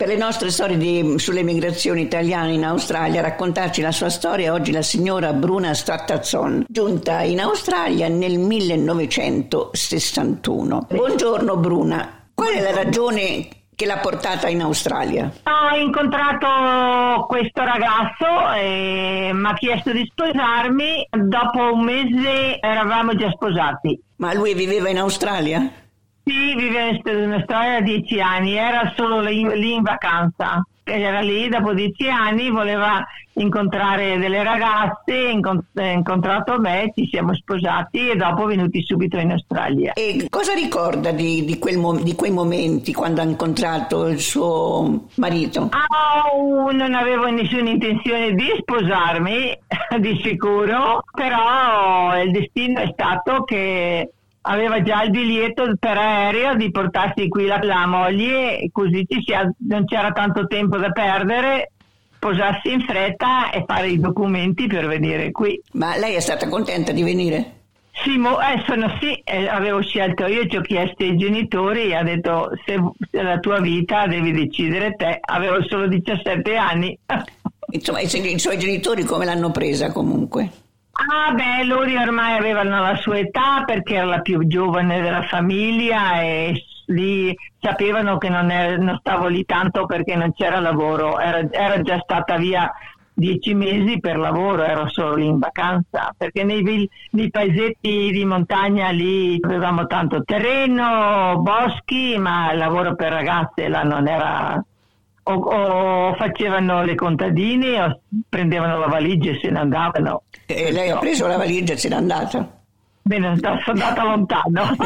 Per le nostre storie di, sulle migrazioni italiane in Australia, a raccontarci la sua storia oggi la signora Bruna Strattazzon, giunta in Australia nel 1961. Buongiorno Bruna, qual è la ragione che l'ha portata in Australia? Ho incontrato questo ragazzo e mi ha chiesto di sposarmi. Dopo un mese eravamo già sposati. Ma lui viveva in Australia? Sì, vive in Australia da dieci anni, era solo lì, lì in vacanza era lì dopo dieci anni, voleva incontrare delle ragazze, ha incontrato me, ci siamo sposati e dopo venuti subito in Australia. E cosa ricorda di, di, quel, di quei momenti quando ha incontrato il suo marito? Oh, non avevo nessuna intenzione di sposarmi, di sicuro, però il destino è stato che aveva già il biglietto per aereo di portarsi qui la, la moglie, così sia, non c'era tanto tempo da perdere, posarsi in fretta e fare i documenti per venire qui. Ma lei è stata contenta di venire? Sì, mo, eh, sono, sì eh, avevo scelto io, ci ho chiesto ai genitori e ha detto se, se la tua vita devi decidere te, avevo solo 17 anni. Insomma, i, i suoi genitori come l'hanno presa comunque? Ah beh, loro ormai avevano la sua età perché era la più giovane della famiglia e lì sapevano che non, è, non stavo lì tanto perché non c'era lavoro, era, era, già stata via dieci mesi per lavoro, ero solo lì in vacanza perché nei, nei paesetti di montagna lì avevamo tanto terreno, boschi, ma il lavoro per ragazze là non era o, o, facevano le contadine o prendevano la valigia e se ne andavano. E lei ha preso la valigia e se n'è andata? Bene, sono andata lontano.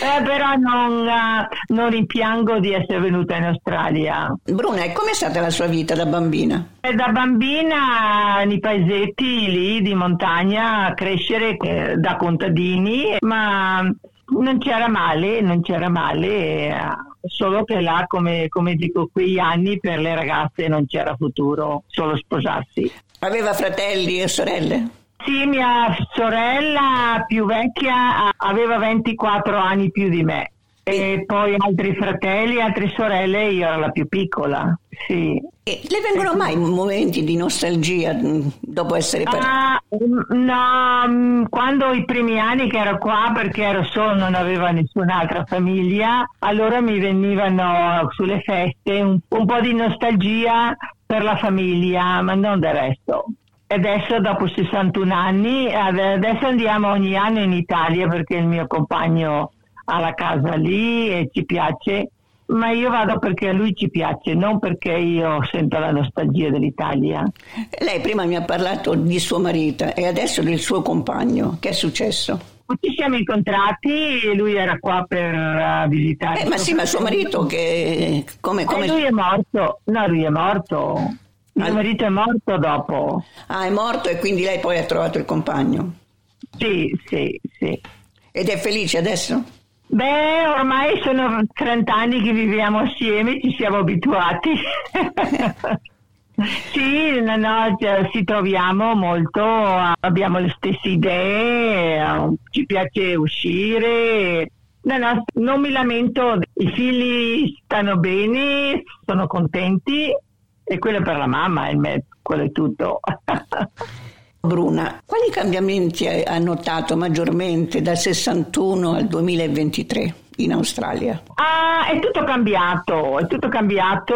eh, però non, uh, non, rimpiango di essere venuta in Australia. Bruna, e com'è stata la sua vita da bambina? Eh, da bambina nei paesetti lì di montagna, crescere eh, da contadini, ma non c'era male, non c'era male. Solo che là, come, come dico, quegli anni per le ragazze non c'era futuro, solo sposarsi. Aveva fratelli e sorelle? Sì, mia sorella più vecchia aveva 24 anni più di me. E poi altri fratelli, altre sorelle, io ero la più piccola, sì. E le vengono mai momenti di nostalgia mm, dopo essere partita? Uh, no, mm, quando i primi anni che ero qua, perché ero solo, non avevo nessun'altra famiglia, allora mi venivano sulle feste un, un po' di nostalgia per la famiglia, ma non del resto. Adesso dopo 61 anni, adesso andiamo ogni anno in Italia perché il mio compagno ha la casa lì e ci piace, ma io vado perché a lui ci piace, non perché io sento la nostalgia dell'Italia. Lei prima mi ha parlato di suo marito e adesso del suo compagno, che è successo? Ci siamo incontrati lui era qua per uh, visitare. Eh, ma sì, ma suo marito che... Come, come... Eh, lui è morto, no, lui è morto. Mio Al... marito è morto dopo. Ah, è morto e quindi lei poi ha trovato il compagno? Sì, sì, sì. Ed è felice adesso? Beh, ormai sono 30 anni che viviamo assieme, ci siamo abituati. sì, no, no, ci troviamo molto, abbiamo le stesse idee, ci piace uscire. No, no, non mi lamento, i figli stanno bene, sono contenti e quello per la mamma, quello è tutto. Bruna, quali cambiamenti ha notato maggiormente dal 61 al 2023 in Australia? Ah, è tutto cambiato, è tutto cambiato.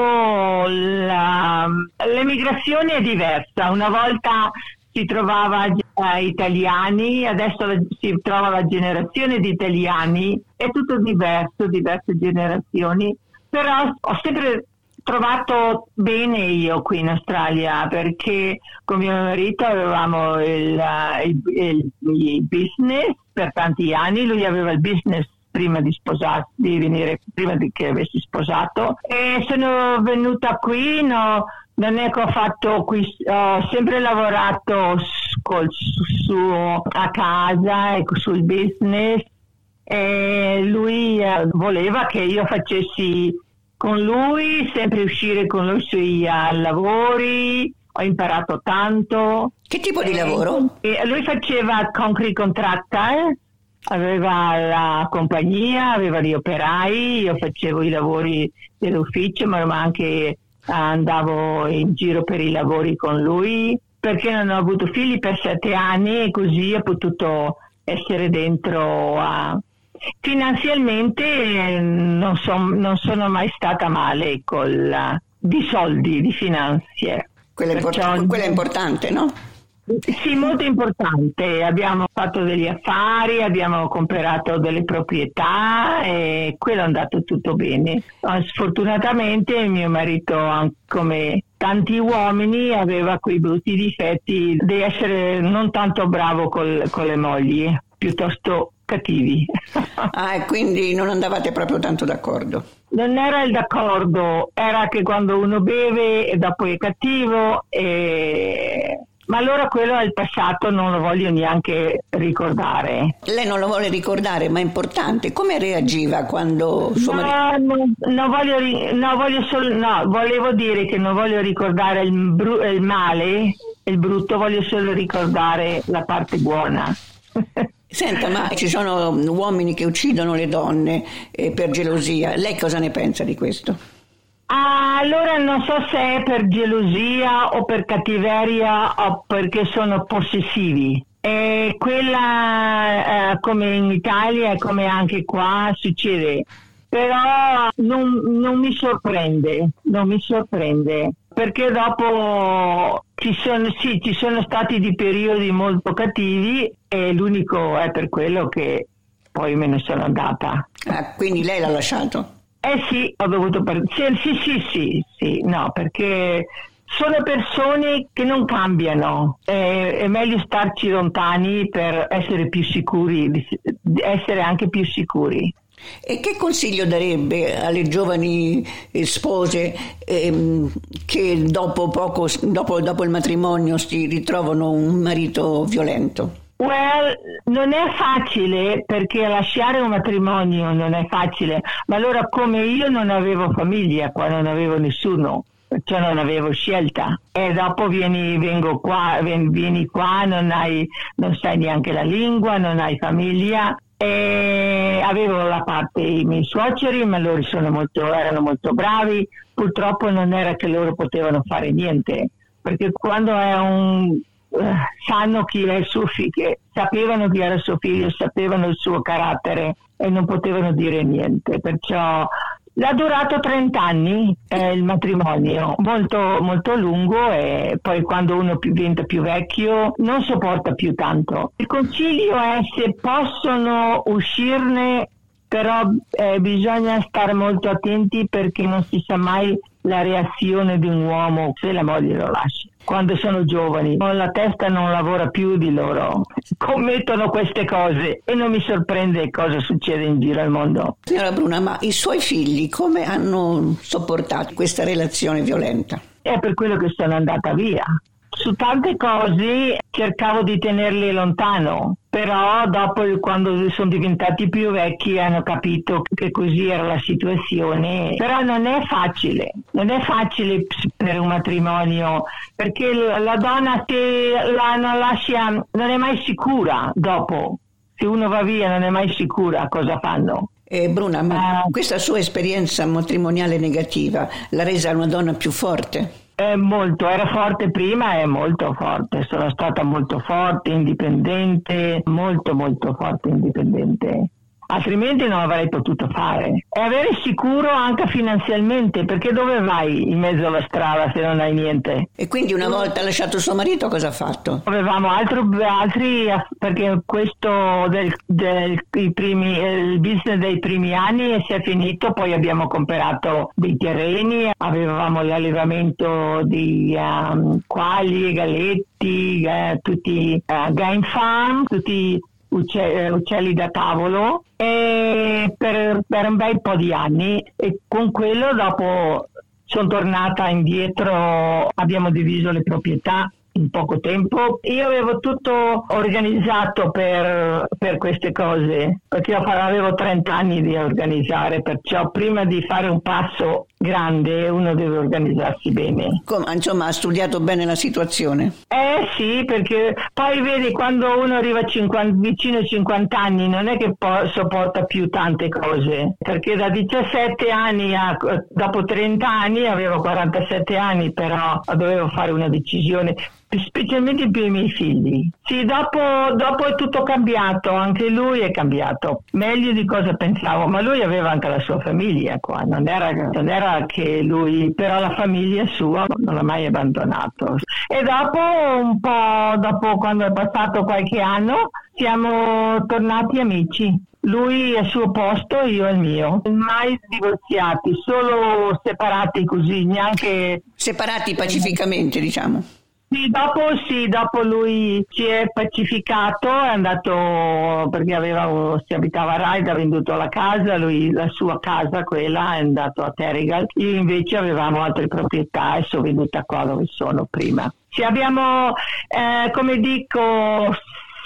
La, l'emigrazione è diversa. Una volta si trovava eh, italiani, adesso si trova la generazione di italiani, è tutto diverso, diverse generazioni. Però ho sempre trovato bene io qui in Australia perché con mio marito avevamo il, il, il, business per tanti anni, lui aveva il business prima di sposarsi, di venire prima di che avessi sposato. E sono venuta qui, no, non è che ho fatto qui, ho sempre lavorato col, su, a casa e sul business e lui eh, voleva che io facessi con lui, sempre uscire con lui sui lavori, ho imparato tanto. Che tipo di lavoro? E lui faceva concrete contractor, aveva la compagnia, aveva gli operai, io facevo i lavori dell'ufficio, ma anche andavo in giro per i lavori con lui, perché non ho avuto figli per sette anni e così ho potuto essere dentro a... Finanzialmente non, son, non sono mai stata male col, di soldi, di finanze. Quella, import- quella è importante, no? Sì, molto importante. Abbiamo fatto degli affari, abbiamo comprato delle proprietà e quello è andato tutto bene. Sfortunatamente mio marito, come tanti uomini, aveva quei brutti difetti di essere non tanto bravo col, con le mogli, piuttosto cattivi. ah, quindi non andavate proprio tanto d'accordo? Non era il d'accordo, era che quando uno beve e dopo è cattivo e ma allora quello è il passato, non lo voglio neanche ricordare. Lei non lo vuole ricordare, ma è importante. Come reagiva quando suo no, marito... No, no, voglio, no, voglio solo, no, volevo dire che non voglio ricordare il, bru- il male, il brutto, voglio solo ricordare la parte buona. Senta, ma ci sono uomini che uccidono le donne eh, per gelosia. Lei cosa ne pensa di questo? Ah, allora non so se è per gelosia o per cattiveria o perché sono possessivi. E quella, eh, come in Italia e come anche qua, succede. Però non, non mi sorprende, non mi sorprende perché dopo ci sono, sì, ci sono stati di periodi molto cattivi e l'unico è per quello che poi me ne sono andata. Ah, quindi lei l'ha lasciato? Eh sì, ho dovuto per... sì, sì, sì, sì, sì, no, perché sono persone che non cambiano, è, è, meglio starci lontani per essere più sicuri, essere anche più sicuri. E che consiglio darebbe alle giovani spose ehm, che dopo, poco, dopo, dopo il matrimonio si ritrovano un marito violento? Well, non è facile perché lasciare un matrimonio non è facile, ma allora come io non avevo famiglia qua, non avevo nessuno, cioè non avevo scelta. E dopo vieni, vengo qua, vieni qua, non, hai, non sai neanche la lingua, non hai famiglia e avevo la parte i miei suoceri, ma loro molto, erano molto bravi, purtroppo non era che loro potevano fare niente, perché quando è un eh, sanno chi è il suo figlio, sapevano chi era il suo figlio, sapevano il suo carattere e non potevano dire niente. Perciò l'ha durato 30 anni eh, il matrimonio, molto, molto lungo e poi quando uno diventa più vecchio non sopporta più tanto. Il consiglio è se possono uscirne però eh, bisogna stare molto attenti perché non si sa mai la reazione di un uomo se la moglie lo lascia. Quando sono giovani, la testa non lavora più di loro, commettono queste cose e non mi sorprende cosa succede in giro al mondo. Signora Bruna, ma i suoi figli come hanno sopportato questa relazione violenta? È per quello che sono andata via. Su tante cose cercavo di tenerli lontano, però dopo quando sono diventati più vecchi hanno capito che così era la situazione. Però non è facile, non è facile per un matrimonio perché la donna se la non lascia non è mai sicura dopo. Se uno va via non è mai sicura cosa fanno. Eh, Bruna, ma uh, questa sua esperienza matrimoniale negativa l'ha resa una donna più forte? È molto, era forte prima e molto forte, sono stata molto forte, indipendente, molto molto forte, indipendente altrimenti non avrei potuto fare. E avere sicuro anche finanziariamente, perché dove vai in mezzo alla strada se non hai niente? E quindi una volta lasciato suo marito cosa ha fatto? Avevamo altro, altri, perché questo del, del primi, il business dei primi anni si è finito, poi abbiamo comprato dei terreni, avevamo l'allevamento di um, quaglie, galletti, uh, tutti uh, game farm, tutti uccelli, uccelli da tavolo per, per un bel po' di anni e con quello dopo sono tornata indietro, abbiamo diviso le proprietà in poco tempo. Io avevo tutto organizzato per, per queste cose, perché io avevo 30 anni di organizzare, perciò prima di fare un passo grande uno deve organizzarsi bene. Come, insomma, ha studiato bene la situazione? Eh sì, perché poi vedi quando uno arriva 50, vicino ai 50 anni non è che po- sopporta più tante cose, perché da 17 anni a dopo 30 anni avevo 47 anni, però dovevo fare una decisione specialmente per i miei figli. Sì, dopo, dopo, è tutto cambiato, anche lui è cambiato, meglio di cosa pensavo, ma lui aveva anche la sua famiglia qua, non era, non era che lui, però la famiglia sua non l'ha mai abbandonato. E dopo, un po' dopo quando è passato qualche anno, siamo tornati amici. Lui al suo posto, io al mio. Mai divorziati, solo separati così, neanche... Separati pacificamente, diciamo. Sì, dopo, sì, dopo lui si è pacificato, è andato perché aveva, si abitava a Raida, ha venduto la casa, lui la sua casa, quella, è andato a Terrigal. Io invece avevamo altre proprietà e sono venuta qua dove sono prima. Sì, abbiamo, eh, come dico,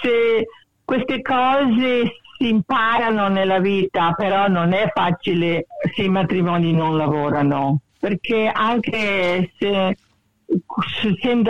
se queste cose si imparano nella vita, però non è facile se i matrimoni non lavorano, perché anche se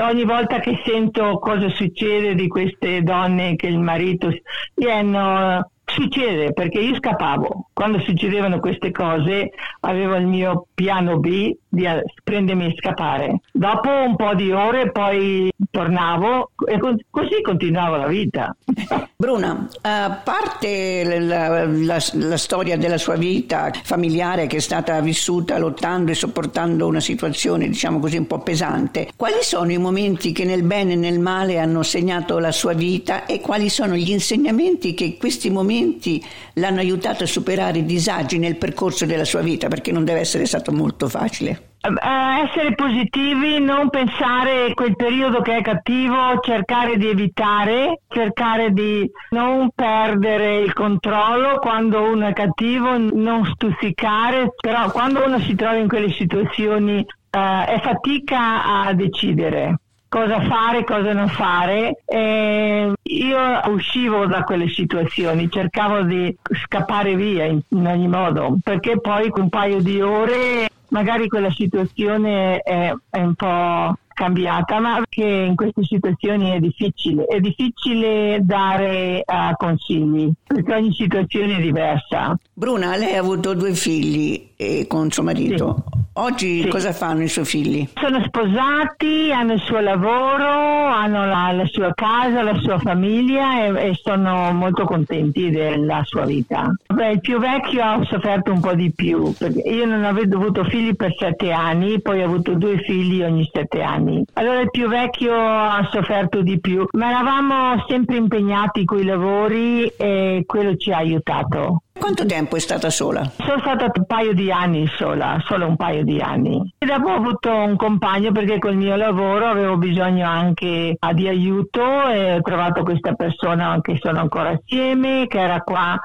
ogni volta che sento cosa succede di queste donne che il marito viene Succede perché io scappavo, quando succedevano queste cose avevo il mio piano B di prendermi e scappare. Dopo un po' di ore poi tornavo e così continuavo la vita. Bruna, a parte la, la, la storia della sua vita familiare che è stata vissuta lottando e sopportando una situazione diciamo così un po' pesante, quali sono i momenti che nel bene e nel male hanno segnato la sua vita e quali sono gli insegnamenti che questi momenti momenti l'hanno aiutato a superare i disagi nel percorso della sua vita, perché non deve essere stato molto facile. Essere positivi, non pensare a quel periodo che è cattivo, cercare di evitare, cercare di non perdere il controllo quando uno è cattivo, non stuzzicare, però quando uno si trova in quelle situazioni uh, è fatica a decidere cosa fare, cosa non fare. E io uscivo da quelle situazioni, cercavo di scappare via in, in ogni modo, perché poi un paio di ore magari quella situazione è, è un po' cambiata, ma che in queste situazioni è difficile. È difficile dare uh, consigli, perché ogni situazione è diversa. Bruna, lei ha avuto due figli eh, con suo marito. Sì. Oggi sì. cosa fanno i suoi figli? Sono sposati, hanno il suo lavoro, hanno la, la sua casa, la sua famiglia e, e, sono molto contenti della sua vita. Beh, il più vecchio ha sofferto un po' di più, perché io non avevo avuto figli per sette anni, poi ho avuto due figli ogni sette anni. Allora il più vecchio ha sofferto di più, ma eravamo sempre impegnati con i lavori e quello ci ha aiutato. Quanto tempo è stata sola? Sono stata un paio di anni sola, solo un paio di anni. E dopo ho avuto un compagno perché col mio lavoro avevo bisogno anche di aiuto e ho trovato questa persona che sono ancora assieme, che era qua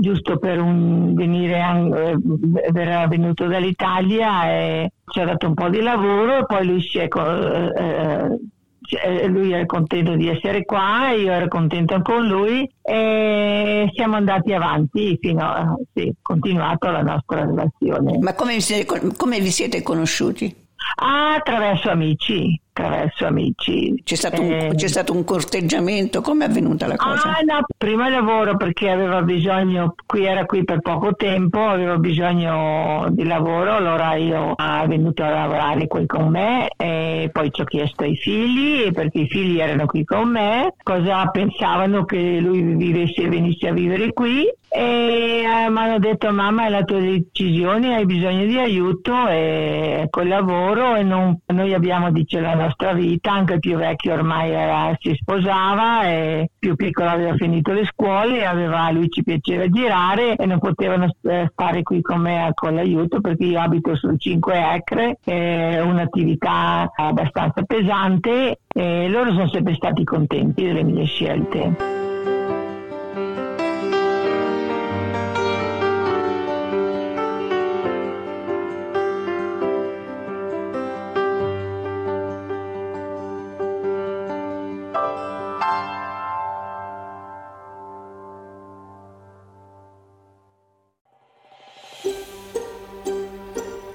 giusto per un, venire, eh, era venuto dall'Italia e ci ha dato un po' di lavoro e poi lui si è... Eh, cioè, lui era contento di essere qua, io ero contenta con lui e siamo andati avanti fino a sì, continuato la nostra relazione. Ma come vi siete, come vi siete conosciuti? Ah, attraverso amici attraverso amici. C'è stato, eh, un, c'è stato, un, corteggiamento? Come è avvenuta la cosa? Ah, no, prima lavoro perché aveva bisogno, qui era qui per poco tempo, aveva bisogno di lavoro, allora io sono venuto a lavorare qui con me e poi ci ho chiesto ai figli perché i figli erano qui con me, cosa pensavano che lui vivesse e venisse a vivere qui e eh, mi hanno detto mamma è la tua decisione, hai bisogno di aiuto e col lavoro e non, noi abbiamo dice la nostra vita, anche il più vecchio ormai era, si sposava e più piccolo aveva finito le scuole, aveva, lui ci piaceva girare e non potevano eh, stare qui con me con l'aiuto perché io abito su 5 acre, è un'attività abbastanza pesante e loro sono sempre stati contenti delle mie scelte.